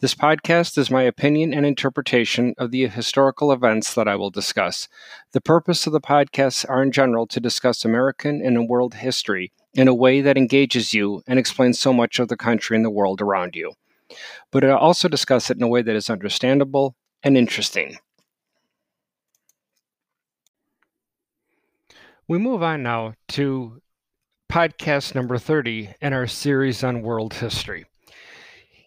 This podcast is my opinion and interpretation of the historical events that I will discuss. The purpose of the podcasts are in general to discuss American and world history in a way that engages you and explains so much of the country and the world around you but I also discuss it in a way that is understandable and interesting. We move on now to podcast number 30 in our series on world history.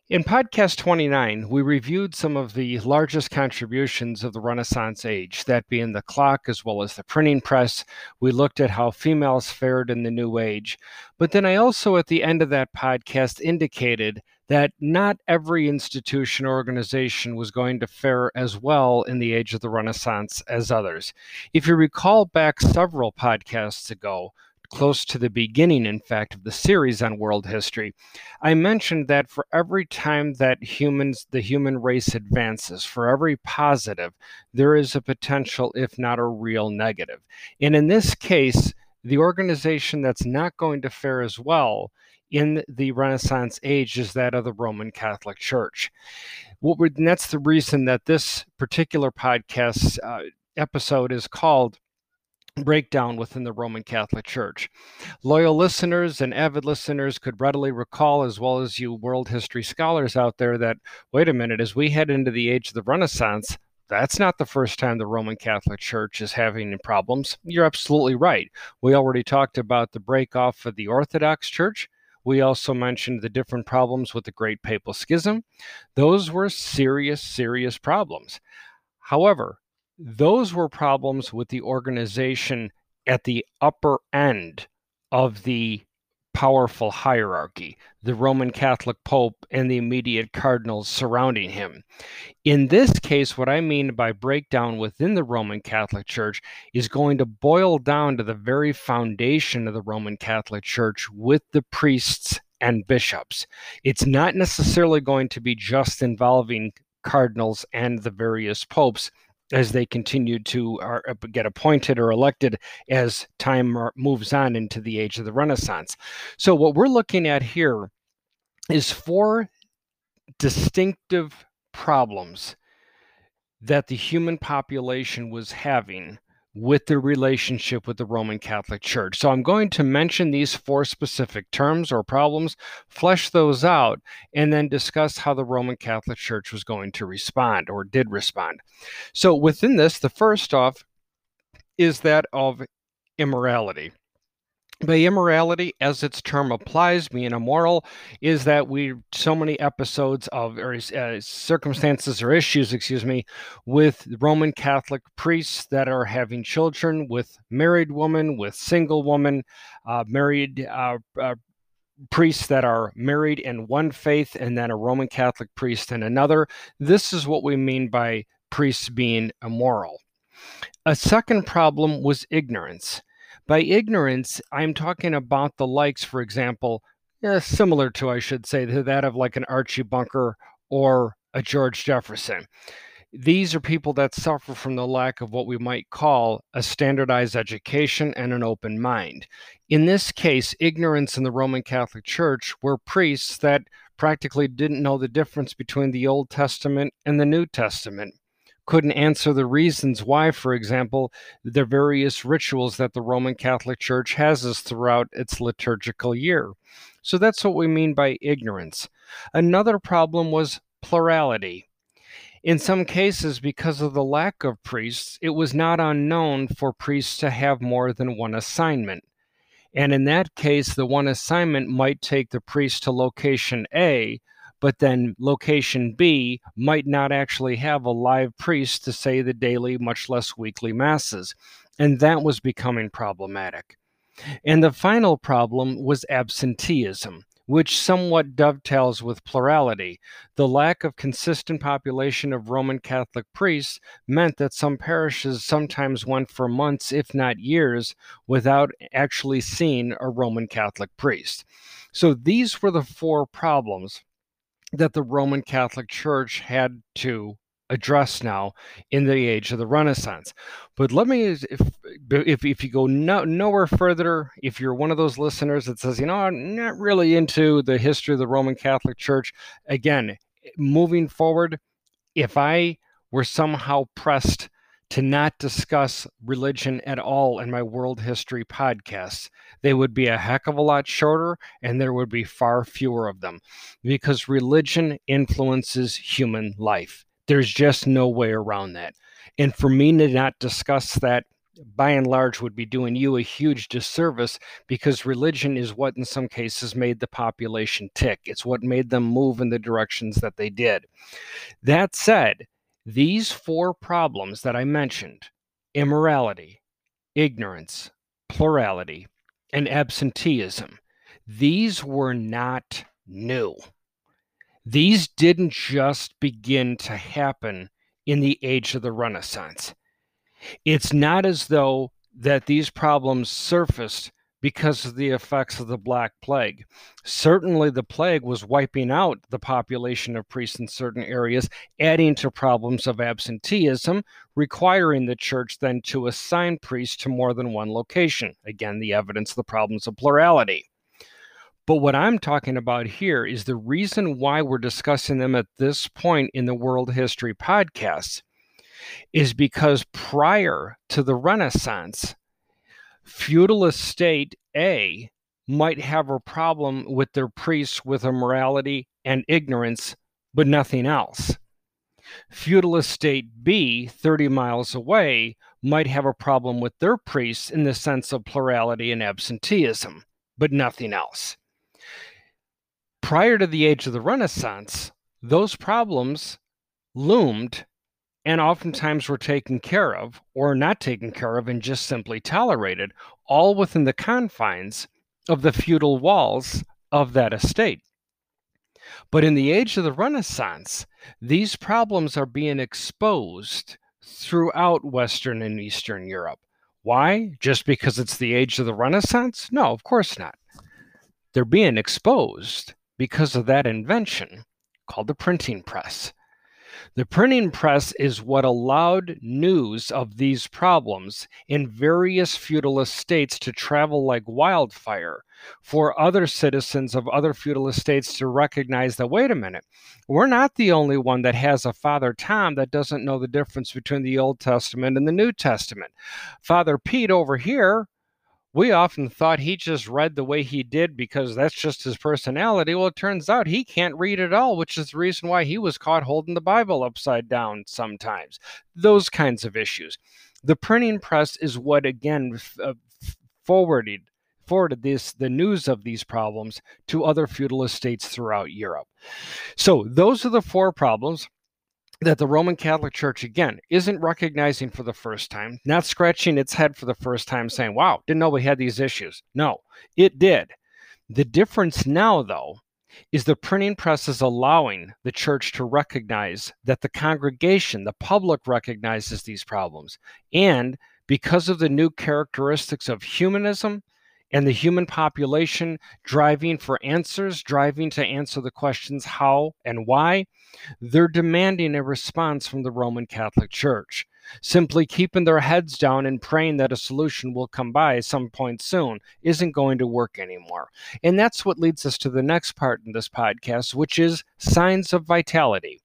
In podcast 29, we reviewed some of the largest contributions of the Renaissance age, that being the clock as well as the printing press. We looked at how females fared in the New Age. But then I also, at the end of that podcast, indicated that not every institution or organization was going to fare as well in the age of the Renaissance as others. If you recall back several podcasts ago, close to the beginning, in fact, of the series on world history, I mentioned that for every time that humans, the human race advances, for every positive, there is a potential, if not a real negative. And in this case, the organization that's not going to fare as well in the Renaissance age is that of the Roman Catholic Church. What that's the reason that this particular podcast uh, episode is called breakdown within the Roman Catholic Church. Loyal listeners and avid listeners could readily recall, as well as you world history scholars out there, that wait a minute, as we head into the age of the Renaissance, that's not the first time the Roman Catholic Church is having problems. You're absolutely right. We already talked about the break off of the Orthodox Church. We also mentioned the different problems with the Great Papal Schism. Those were serious, serious problems. However, those were problems with the organization at the upper end of the powerful hierarchy, the Roman Catholic Pope and the immediate cardinals surrounding him. In this case, what I mean by breakdown within the Roman Catholic Church is going to boil down to the very foundation of the Roman Catholic Church with the priests and bishops. It's not necessarily going to be just involving cardinals and the various popes as they continue to uh, get appointed or elected as time moves on into the age of the Renaissance. So, what we're looking at here is four distinctive problems that the human population was having with their relationship with the Roman Catholic Church. So I'm going to mention these four specific terms or problems, flesh those out, and then discuss how the Roman Catholic Church was going to respond or did respond. So within this, the first off is that of immorality by immorality as its term applies being immoral is that we so many episodes of or uh, circumstances or issues excuse me with roman catholic priests that are having children with married women with single women uh, married uh, uh priests that are married in one faith and then a roman catholic priest in another. This is what we mean by priests being immoral. A second problem was ignorance by ignorance, I'm talking about the likes, for example, yeah, similar to, I should say, to that of like an Archie Bunker or a George Jefferson. These are people that suffer from the lack of what we might call a standardized education and an open mind. In this case, ignorance in the Roman Catholic Church were priests that practically didn't know the difference between the Old Testament and the New Testament couldn't answer the reasons why, for example, the various rituals that the Roman Catholic Church has us throughout its liturgical year. So that's what we mean by ignorance. Another problem was plurality. In some cases, because of the lack of priests, it was not unknown for priests to have more than one assignment. And in that case, the one assignment might take the priest to location A, but then location B might not actually have a live priest to say the daily, much less weekly masses. And that was becoming problematic. And the final problem was absenteeism. which somewhat dovetails with plurality. The lack of consistent population of Roman Catholic priests meant that some parishes sometimes went for months, if not years, without actually seeing a Roman Catholic priest. So these were the four problems that the Roman Catholic Church had to address now in the age of the Renaissance. But let me, if if, if you go no, nowhere further, if you're one of those listeners that says, you know, I'm not really into the history of the Roman Catholic Church, again, eh, moving forward, if I were somehow pressed to not discuss religion at all in my world history podcasts. They would be a heck of a lot shorter and there would be far fewer of them because religion influences human life. There's just no way around that. And for me to not discuss that, by and large, would be doing you a huge disservice because religion is what, in some cases, made the population tick. It's what made them move in the directions that they did. That said, these four problems that I mentioned immorality, ignorance, plurality, and absenteeism these were not new. These didn't just begin to happen in the age of the Renaissance. It's not as though that these problems surfaced because of the effects of the Black Plague. Certainly, the plague was wiping out the population of priests in certain areas, adding to problems of absenteeism, requiring the church then to assign priests to more than one location. Again, the evidence of the problems of plurality. But what I'm talking about here is the reason why we're discussing them at this point in the World History podcast is because prior to the Renaissance, feudal estate A might have a problem with their priests with immorality and ignorance, but nothing else. Feudal estate B, 30 miles away, might have a problem with their priests in the sense of plurality and absenteeism, but nothing else prior to the age of the Renaissance, those problems loomed and oftentimes were taken care of or not taken care of and just simply tolerated, all within the confines of the feudal walls of that estate. But in the age of the Renaissance, these problems are being exposed throughout Western and Eastern Europe. Why? Just because it's the age of the Renaissance? No, of course not. They're being exposed because of that invention called the printing press. The printing press is what allowed news of these problems in various feudalist states to travel like wildfire for other citizens of other feudalist states to recognize that, wait a minute, we're not the only one that has a Father Tom that doesn't know the difference between the Old Testament and the New Testament. Father Pete over here we often thought he just read the way he did because that's just his personality. Well, it turns out he can't read at all, which is the reason why he was caught holding the Bible upside down sometimes. Those kinds of issues. The printing press is what, again, uh, forwarded forwarded this the news of these problems to other feudal estates throughout Europe. So those are the four problems that the Roman Catholic Church, again, isn't recognizing for the first time, not scratching its head for the first time saying, wow, didn't know we had these issues. No, it did. The difference now, though, is the printing press is allowing the church to recognize that the congregation, the public recognizes these problems. And because of the new characteristics of humanism and the human population driving for answers, driving to answer the questions how and why, they're demanding a response from the Roman Catholic Church. Simply keeping their heads down and praying that a solution will come by some point soon isn't going to work anymore. And that's what leads us to the next part in this podcast, which is signs of vitality.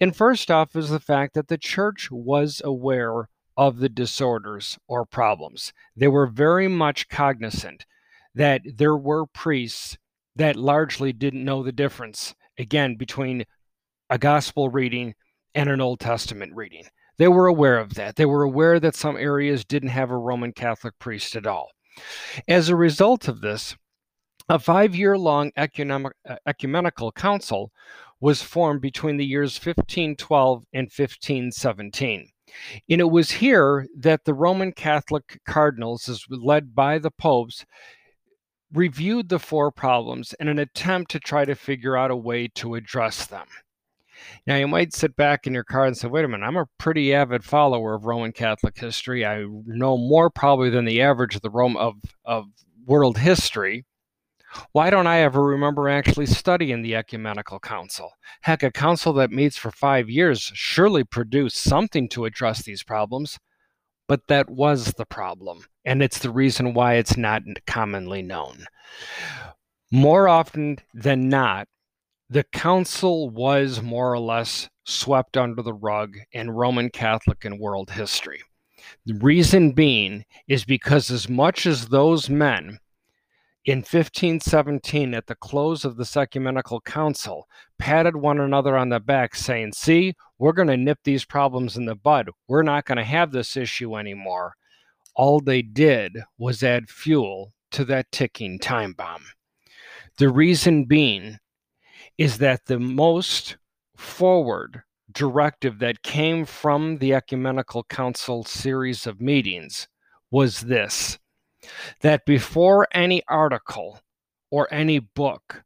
And first off is the fact that the church was aware of the disorders or problems. They were very much cognizant that there were priests that largely didn't know the difference, again, between a gospel reading and an Old Testament reading. They were aware of that. They were aware that some areas didn't have a Roman Catholic priest at all. As a result of this, a five year long uh, ecumenical council was formed between the years 1512 and 1517. And it was here that the Roman Catholic cardinals, as led by the popes, reviewed the four problems in an attempt to try to figure out a way to address them. Now, you might sit back in your car and say, wait a minute, I'm a pretty avid follower of Roman Catholic history. I know more probably than the average of the Rome of, of world history. Why don't I ever remember actually studying the Ecumenical Council? Heck, a council that meets for five years surely produced something to address these problems, but that was the problem, and it's the reason why it's not commonly known. More often than not, the council was more or less swept under the rug in Roman Catholic and world history. The reason being is because, as much as those men in 1517, at the close of the ecumenical council, patted one another on the back, saying, See, we're going to nip these problems in the bud. We're not going to have this issue anymore. All they did was add fuel to that ticking time bomb. The reason being is that the most forward directive that came from the ecumenical council series of meetings was this that before any article or any book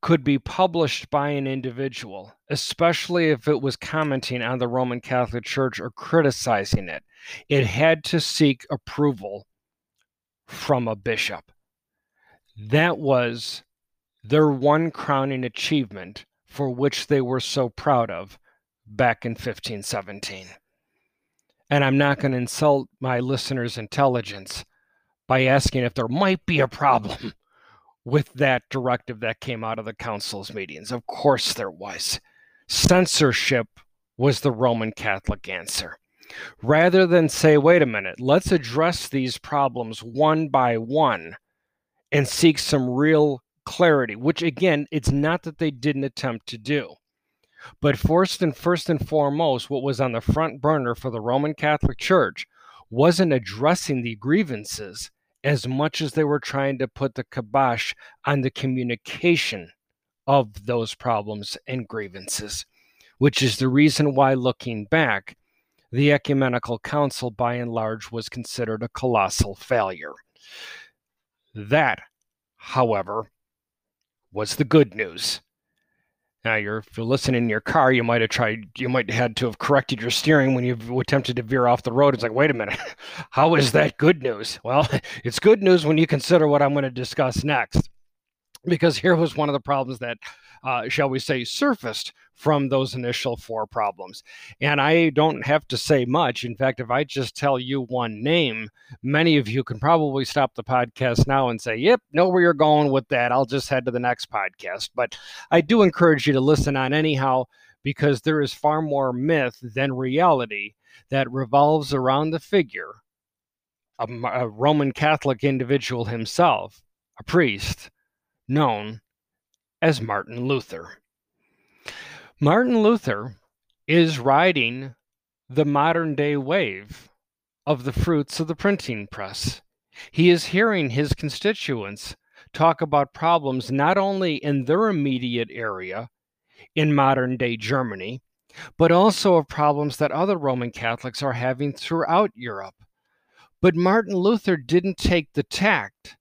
could be published by an individual, especially if it was commenting on the Roman Catholic Church or criticizing it, it had to seek approval from a bishop. That was their one crowning achievement for which they were so proud of back in 1517. And I'm not going to insult my listeners' intelligence by asking if there might be a problem with that directive that came out of the council's meetings. Of course, there was. Censorship was the Roman Catholic answer. Rather than say, wait a minute, let's address these problems one by one and seek some real clarity, which again, it's not that they didn't attempt to do. But first and first and foremost, what was on the front burner for the Roman Catholic Church wasn't addressing the grievances as much as they were trying to put the kibosh on the communication of those problems and grievances, which is the reason why, looking back, the Ecumenical Council by and large was considered a colossal failure. That, however, was the good news. Now, you're, if you're listening in your car, you might have tried, you might have had to have corrected your steering when you've attempted to veer off the road. It's like, wait a minute, how is that good news? Well, it's good news when you consider what I'm going to discuss next. Because here was one of the problems that, uh, shall we say, surfaced from those initial four problems. And I don't have to say much. In fact, if I just tell you one name, many of you can probably stop the podcast now and say, yep, know where you're going with that. I'll just head to the next podcast. But I do encourage you to listen on anyhow, because there is far more myth than reality that revolves around the figure, a, a Roman Catholic individual himself, a priest, known as Martin Luther. Martin Luther is riding the modern day wave of the fruits of the printing press. He is hearing his constituents talk about problems not only in their immediate area in modern day Germany, but also of problems that other Roman Catholics are having throughout Europe. But Martin Luther didn't take the tact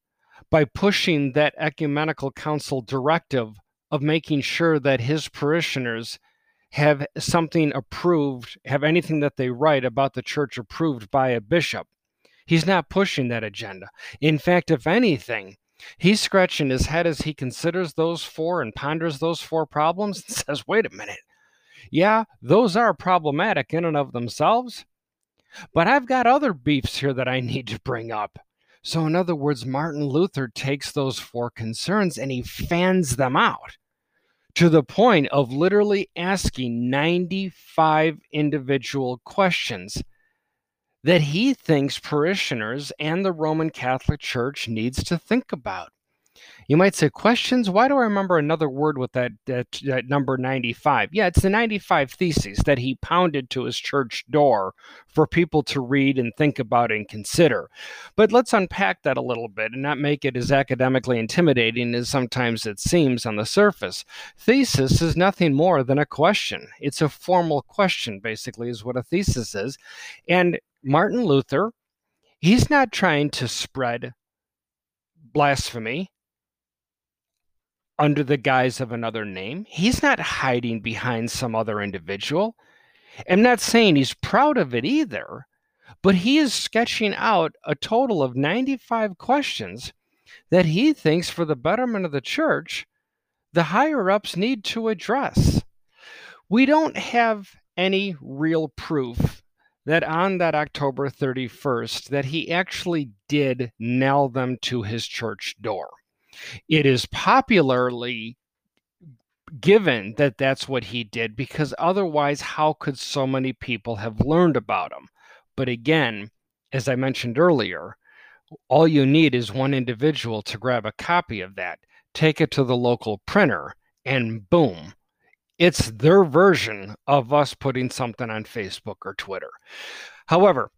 by pushing that ecumenical council directive of making sure that his parishioners have something approved, have anything that they write about the church approved by a bishop. He's not pushing that agenda. In fact, if anything, he's scratching his head as he considers those four and ponders those four problems and says, wait a minute. Yeah, those are problematic in and of themselves, but I've got other beefs here that I need to bring up. So, in other words, Martin Luther takes those four concerns and he fans them out to the point of literally asking 95 individual questions that he thinks parishioners and the Roman Catholic Church needs to think about. You might say, questions? Why do I remember another word with that, that, that, number 95? Yeah, it's the 95 Theses that he pounded to his church door for people to read and think about and consider. But let's unpack that a little bit and not make it as academically intimidating as sometimes it seems on the surface. Thesis is nothing more than a question, it's a formal question, basically, is what a thesis is. And Martin Luther, he's not trying to spread blasphemy under the guise of another name. He's not hiding behind some other individual. I'm not saying he's proud of it either, but he is sketching out a total of 95 questions that he thinks, for the betterment of the church, the higher ups need to address. We don't have any real proof that on that October 31st that he actually did nail them to his church door. It is popularly given that that's what he did because otherwise how could so many people have learned about him? But again, as I mentioned earlier, all you need is one individual to grab a copy of that, take it to the local printer, and boom, it's their version of us putting something on Facebook or Twitter. However,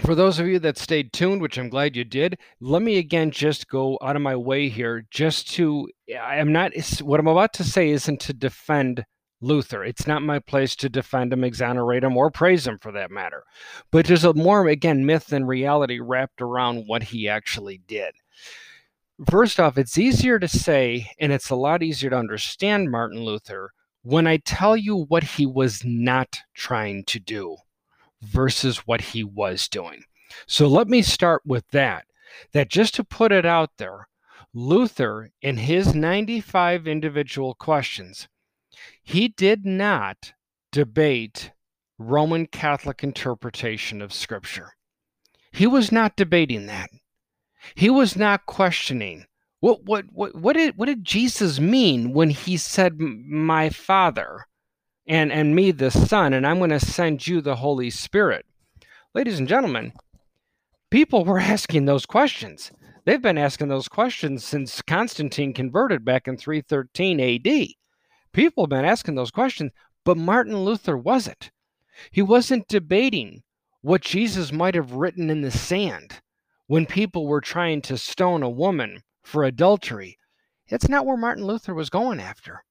for those of you that stayed tuned, which I'm glad you did, let me again just go out of my way here just to I am not what I'm about to say isn't to defend Luther. It's not my place to defend him, exonerate him, or praise him for that matter. But there's a more, again, myth than reality wrapped around what he actually did. First off, it's easier to say, and it's a lot easier to understand Martin Luther when I tell you what he was not trying to do versus what he was doing. So let me start with that. That just to put it out there, Luther, in his 95 individual questions, he did not debate Roman Catholic interpretation of Scripture. He was not debating that. He was not questioning what what what what did what did Jesus mean when he said my Father and and me the Son and I'm going to send you the Holy Spirit? Ladies and gentlemen, people were asking those questions. They've been asking those questions since Constantine converted back in 313 AD. People have been asking those questions, but Martin Luther wasn't. He wasn't debating what Jesus might have written in the sand when people were trying to stone a woman for adultery. It's not where Martin Luther was going after.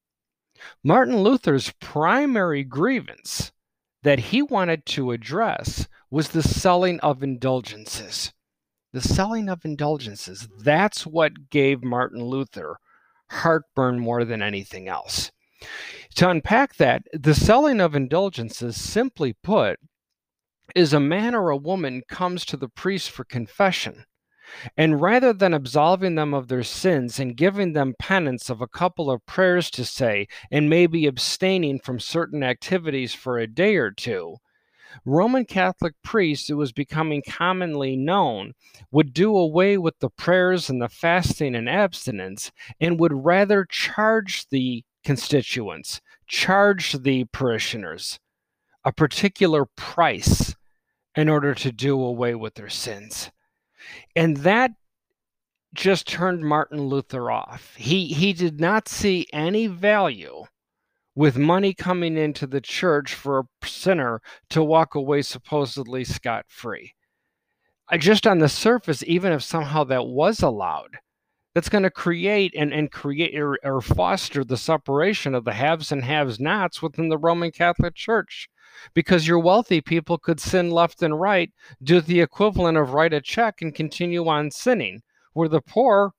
Martin Luther's primary grievance that he wanted to address was the selling of indulgences. The selling of indulgences. That's what gave Martin Luther heartburn more than anything else. To unpack that, the selling of indulgences, simply put, is a man or a woman comes to the priest for confession and rather than absolving them of their sins and giving them penance of a couple of prayers to say and maybe abstaining from certain activities for a day or two, Roman Catholic priests, it was becoming commonly known, would do away with the prayers and the fasting and abstinence and would rather charge the constituents, charge the parishioners a particular price in order to do away with their sins. And that just turned Martin Luther off. He he did not see any value with money coming into the church for a sinner to walk away supposedly scot free. Just on the surface, even if somehow that was allowed, that's going to create and, and create or, or foster the separation of the haves and haves nots within the Roman Catholic Church because your wealthy people could sin left and right, do the equivalent of write a check and continue on sinning. Where the poor,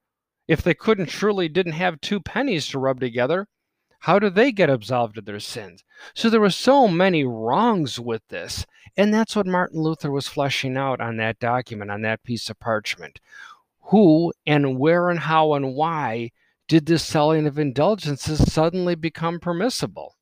if they couldn't truly didn't have two pennies to rub together, how do they get absolved of their sins? So there were so many wrongs with this. And that's what Martin Luther was fleshing out on that document, on that piece of parchment. Who and where and how and why did this selling of indulgences suddenly become permissible?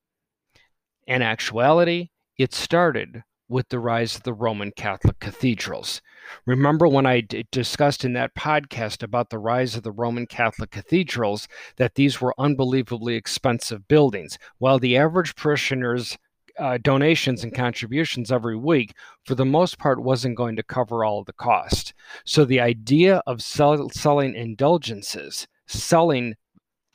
In actuality, it started with the rise of the Roman Catholic cathedrals. Remember when I d- discussed in that podcast about the rise of the Roman Catholic cathedrals that these were unbelievably expensive buildings, while the average parishioner's uh, donations and contributions every week, for the most part, wasn't going to cover all of the cost. So the idea of sell- selling indulgences, selling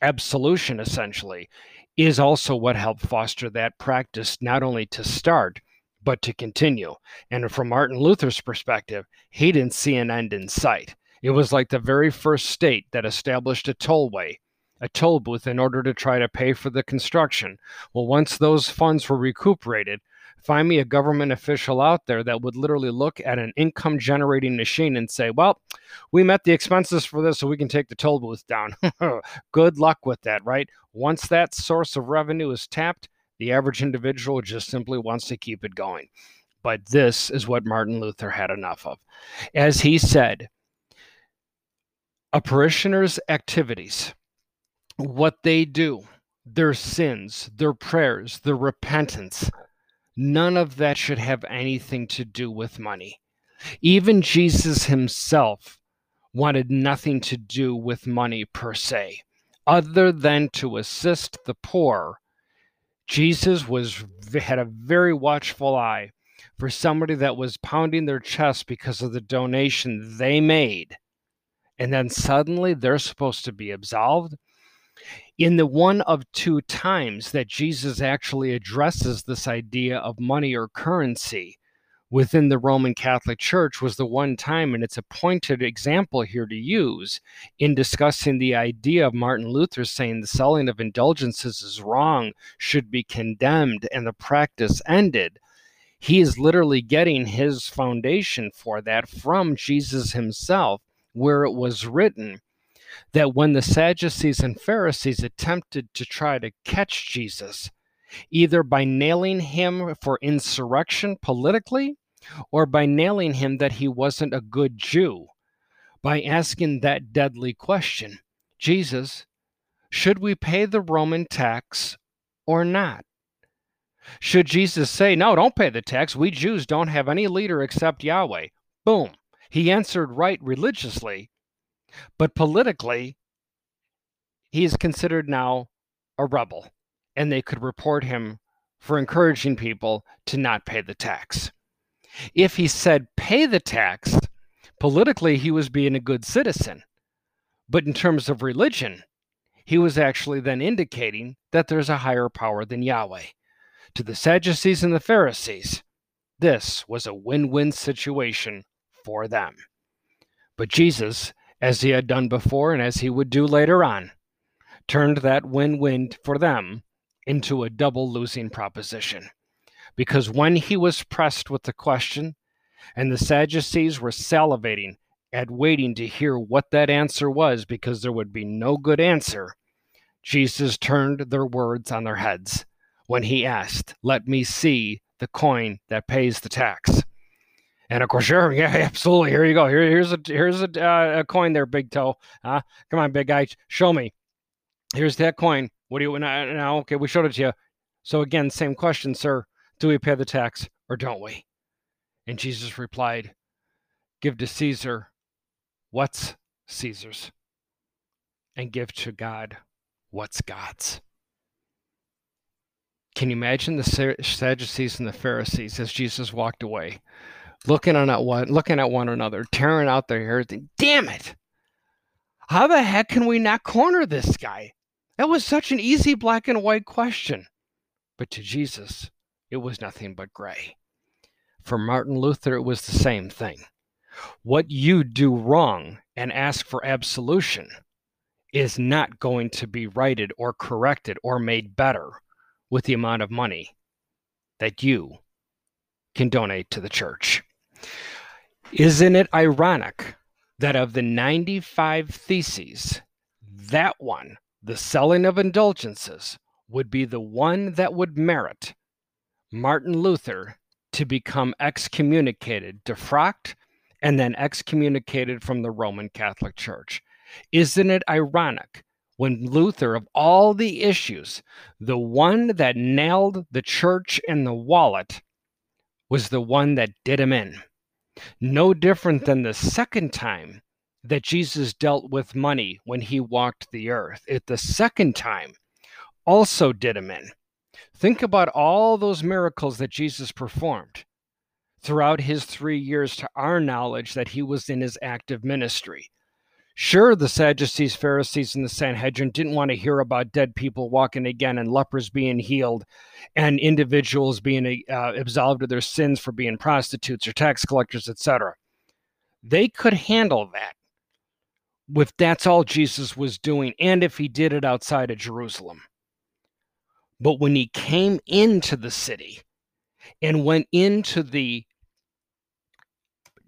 absolution essentially, is also what helped foster that practice not only to start, but to continue. And from Martin Luther's perspective, he didn't see an end in sight. It was like the very first state that established a tollway, a toll booth, in order to try to pay for the construction. Well, once those funds were recuperated, Find me a government official out there that would literally look at an income generating machine and say, well, we met the expenses for this, so we can take the toll booth down. Good luck with that, right? Once that source of revenue is tapped, the average individual just simply wants to keep it going. But this is what Martin Luther had enough of. As he said, a parishioner's activities, what they do, their sins, their prayers, their repentance, none of that should have anything to do with money. Even Jesus himself wanted nothing to do with money per se, other than to assist the poor. Jesus was had a very watchful eye for somebody that was pounding their chest because of the donation they made. And then suddenly they're supposed to be absolved. In the one of two times that Jesus actually addresses this idea of money or currency within the Roman Catholic Church was the one time, and it's a pointed example here to use in discussing the idea of Martin Luther saying the selling of indulgences is wrong, should be condemned, and the practice ended. He is literally getting his foundation for that from Jesus himself, where it was written that when the Sadducees and Pharisees attempted to try to catch Jesus, either by nailing him for insurrection politically or by nailing him that he wasn't a good Jew, by asking that deadly question Jesus, should we pay the Roman tax or not? Should Jesus say, No, don't pay the tax. We Jews don't have any leader except Yahweh. Boom. He answered right religiously, but politically, he is considered now a rebel, and they could report him for encouraging people to not pay the tax. If he said pay the tax, politically he was being a good citizen. But in terms of religion, he was actually then indicating that there's a higher power than Yahweh to the Sadducees and the Pharisees, this was a win win situation for them. But Jesus, as he had done before and as he would do later on, turned that win win for them into a double losing proposition. Because when he was pressed with the question, and the Sadducees were salivating at waiting to hear what that answer was because there would be no good answer, Jesus turned their words on their heads when he asked, Let me see the coin that pays the tax. And of course, sure, yeah, absolutely. Here you go. Here, here's a here's a, uh, a coin there, big toe. Uh, come on, big guy, show me. Here's that coin. What do you now? now? Okay, we showed it to you. So again, same question, sir. Do we pay the tax or don't we? And Jesus replied, Give to Caesar what's Caesar's, and give to God what's God's. Can you imagine the Sadducees and the Pharisees as Jesus walked away, looking at one, looking at one another, tearing out their hair? Damn it! How the heck can we not corner this guy? That was such an easy black and white question. But to Jesus, it was nothing but gray. For Martin Luther, it was the same thing. What you do wrong and ask for absolution is not going to be righted or corrected or made better with the amount of money that you can donate to the church. Isn't it ironic that of the 95 theses, that one, the selling of indulgences, would be the one that would merit Martin Luther to become excommunicated, defrocked, and then excommunicated from the Roman Catholic Church? Isn't it ironic when Luther, of all the issues, the one that nailed the church in the wallet was the one that did him in. No different than the second time that Jesus dealt with money when he walked the earth. It the second time also did him in. Think about all those miracles that Jesus performed throughout his three years to our knowledge that he was in his active ministry. Sure, the Sadducees, Pharisees, and the Sanhedrin didn't want to hear about dead people walking again and lepers being healed and individuals being uh, absolved of their sins for being prostitutes or tax collectors, etc. They could handle that if that's all Jesus was doing and if he did it outside of Jerusalem. But when he came into the city, and went into the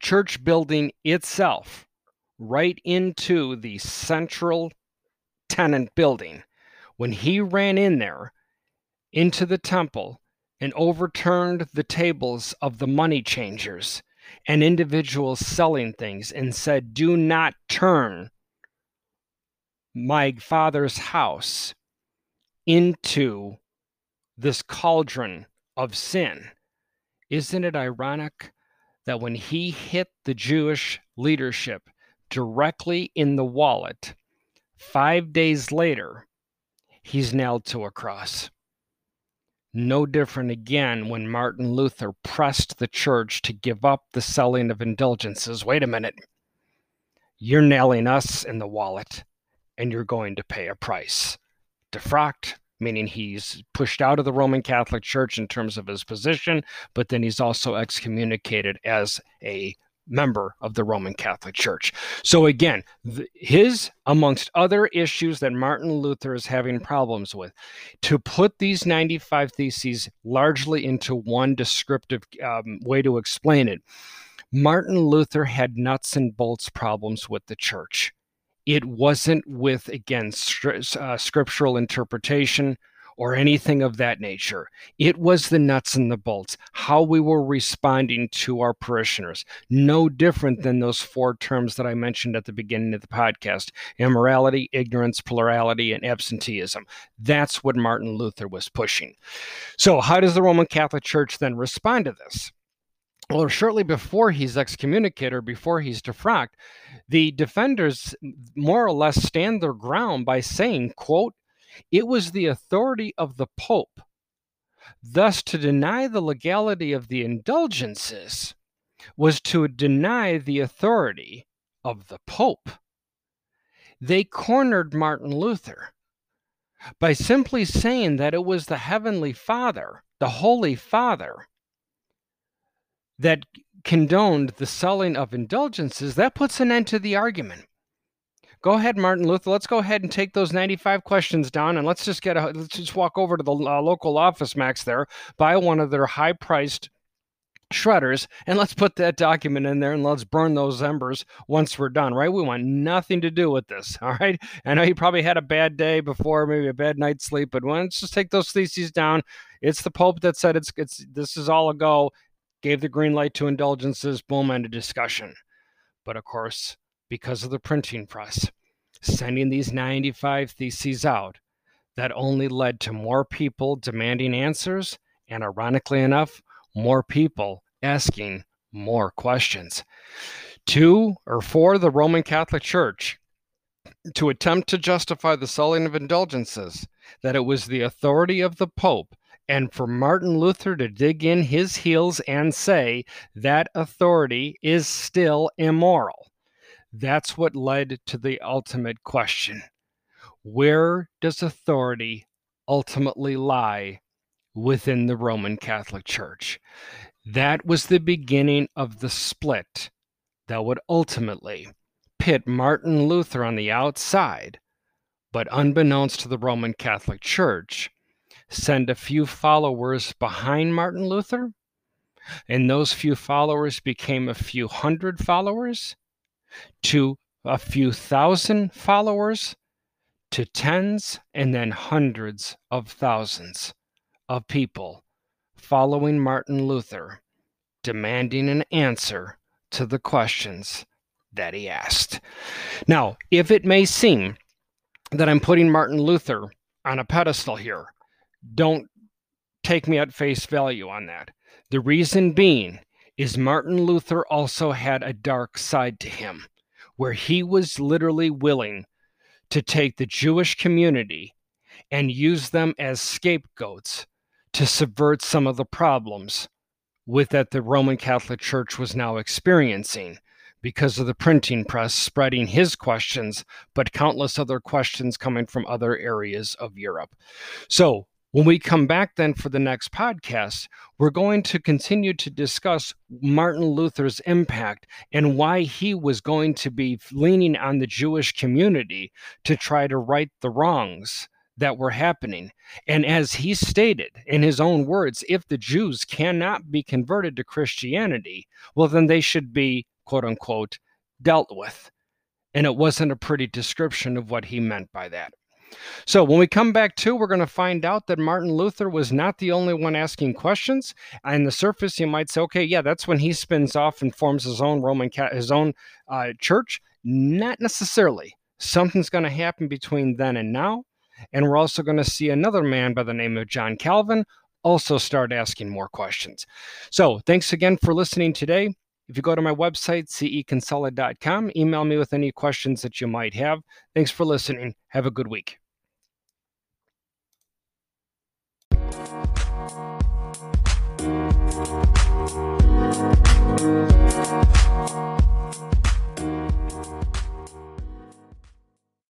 church building itself, right into the central tenant building. When he ran in there into the temple and overturned the tables of the money changers and individuals selling things and said, Do not turn my father's house into this cauldron of sin. Isn't it ironic that when he hit the Jewish leadership directly in the wallet, five days later, he's nailed to a cross? No different again when Martin Luther pressed the church to give up the selling of indulgences. Wait a minute. You're nailing us in the wallet, and you're going to pay a price. Defrocked, meaning he's pushed out of the Roman Catholic Church in terms of his position, but then he's also excommunicated as a member of the Roman Catholic Church. So again, his amongst other issues that Martin Luther is having problems with, to put these 95 theses largely into one descriptive um, way to explain it, Martin Luther had nuts and bolts problems with the church. It wasn't with, again, uh, scriptural interpretation or anything of that nature. It was the nuts and the bolts, how we were responding to our parishioners. No different than those four terms that I mentioned at the beginning of the podcast immorality, ignorance, plurality, and absenteeism. That's what Martin Luther was pushing. So, how does the Roman Catholic Church then respond to this? Well, shortly before he's excommunicated or before he's defrocked, the defenders more or less stand their ground by saying, quote, it was the authority of the Pope. Thus, to deny the legality of the indulgences was to deny the authority of the Pope. They cornered Martin Luther by simply saying that it was the Heavenly Father, the Holy Father, that condoned the selling of indulgences, that puts an end to the argument. Go ahead, Martin Luther. Let's go ahead and take those 95 questions down and let's just get a let's just walk over to the uh, local OfficeMax there, buy one of their high-priced shredders and let's put that document in there and let's burn those embers once we're done right? We want nothing to do with this all right? I know you probably had a bad day before maybe a bad night's sleep but let's just take those theses down? It's the pope that said it's it's this is all a go. Gave the green light to indulgences boom end of discussion. But of course because of the printing press, sending these 95 theses out that only led to more people demanding answers and, ironically enough, more people asking more questions. Two or for the Roman Catholic Church to attempt to justify the selling of indulgences, that it was the authority of the Pope, and for Martin Luther to dig in his heels and say that authority is still immoral. That's what led to the ultimate question Where does authority ultimately lie within the Roman Catholic Church? That was the beginning of the split that would ultimately pit Martin Luther on the outside, but unbeknownst to the Roman Catholic Church, send a few followers behind Martin Luther. And those few followers became a few hundred followers to a few thousand followers to tens and then hundreds of thousands of people following Martin Luther, demanding an answer to the questions that he asked. Now, if it may seem that I'm putting Martin Luther on a pedestal here, don't take me at face value on that. The reason being is Martin Luther also had a dark side to him where he was literally willing to take the Jewish community and use them as scapegoats to subvert some of the problems with that the Roman Catholic Church was now experiencing because of the printing press spreading his questions, but countless other questions coming from other areas of Europe. So, when we come back then for the next podcast, we're going to continue to discuss Martin Luther's impact and why he was going to be leaning on the Jewish community to try to right the wrongs that were happening. And as he stated in his own words, if the Jews cannot be converted to Christianity, well, then they should be, quote unquote, dealt with. And it wasn't a pretty description of what he meant by that. So, when we come back to, we're going to find out that Martin Luther was not the only one asking questions. On the surface, you might say, okay, yeah, that's when he spins off and forms his own Roman, his own uh, church. Not necessarily. Something's going to happen between then and now. And we're also going to see another man by the name of John Calvin also start asking more questions. So, thanks again for listening today. If you go to my website, ceconsolid.com, email me with any questions that you might have. Thanks for listening. Have a good week.